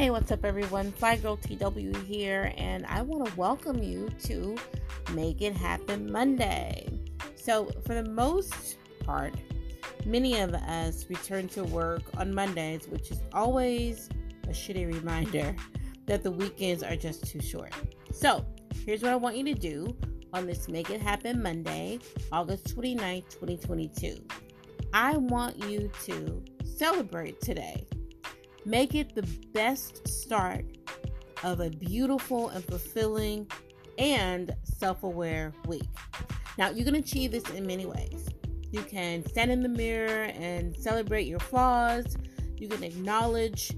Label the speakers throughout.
Speaker 1: Hey, what's up, everyone? Fly Girl TW here, and I want to welcome you to Make It Happen Monday. So, for the most part, many of us return to work on Mondays, which is always a shitty reminder that the weekends are just too short. So, here's what I want you to do on this Make It Happen Monday, August 29th, 2022. I want you to celebrate today. Make it the best start of a beautiful and fulfilling and self aware week. Now, you can achieve this in many ways. You can stand in the mirror and celebrate your flaws. You can acknowledge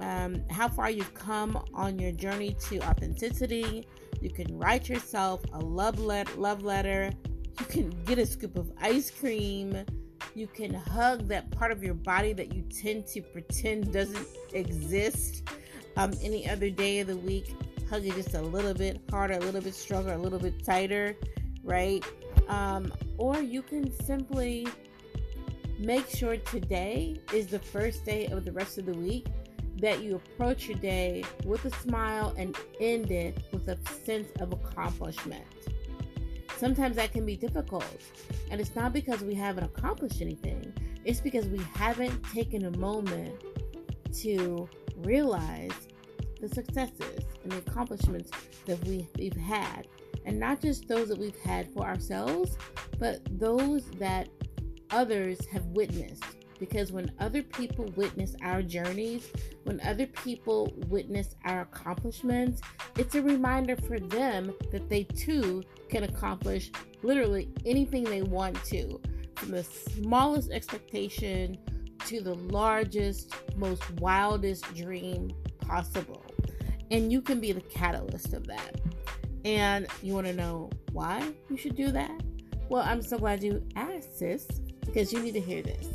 Speaker 1: um, how far you've come on your journey to authenticity. You can write yourself a love, let- love letter. You can get a scoop of ice cream. You can hug that part of your body that you tend to pretend doesn't exist um, any other day of the week. Hug it just a little bit harder, a little bit stronger, a little bit tighter, right? Um, or you can simply make sure today is the first day of the rest of the week that you approach your day with a smile and end it with a sense of accomplishment. Sometimes that can be difficult, and it's not because we haven't accomplished anything, it's because we haven't taken a moment to realize the successes and the accomplishments that we, we've had. And not just those that we've had for ourselves, but those that others have witnessed because when other people witness our journeys, when other people witness our accomplishments, it's a reminder for them that they too can accomplish literally anything they want to, from the smallest expectation to the largest, most wildest dream possible. And you can be the catalyst of that. And you want to know why you should do that? Well, I'm so glad you asked, sis, because you need to hear this.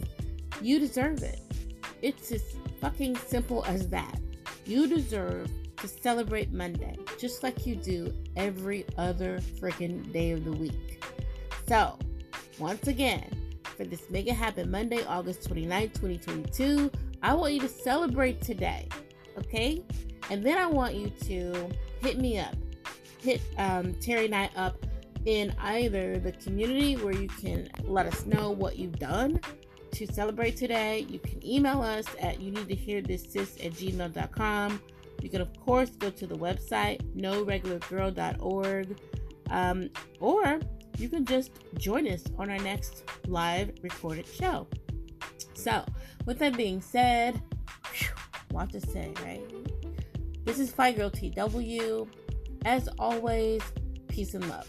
Speaker 1: You deserve it. It's as fucking simple as that. You deserve to celebrate Monday, just like you do every other freaking day of the week. So, once again, for this Make It Happen Monday, August 29, 2022, I want you to celebrate today, okay? And then I want you to hit me up. Hit um, Terry and I up in either the community where you can let us know what you've done to celebrate today, you can email us at you need to hear this sis at gmail.com. You can, of course, go to the website, noregulargirl.org, um, or you can just join us on our next live recorded show. So, with that being said, what to say, right? This is Fly Girl TW. As always, peace and love.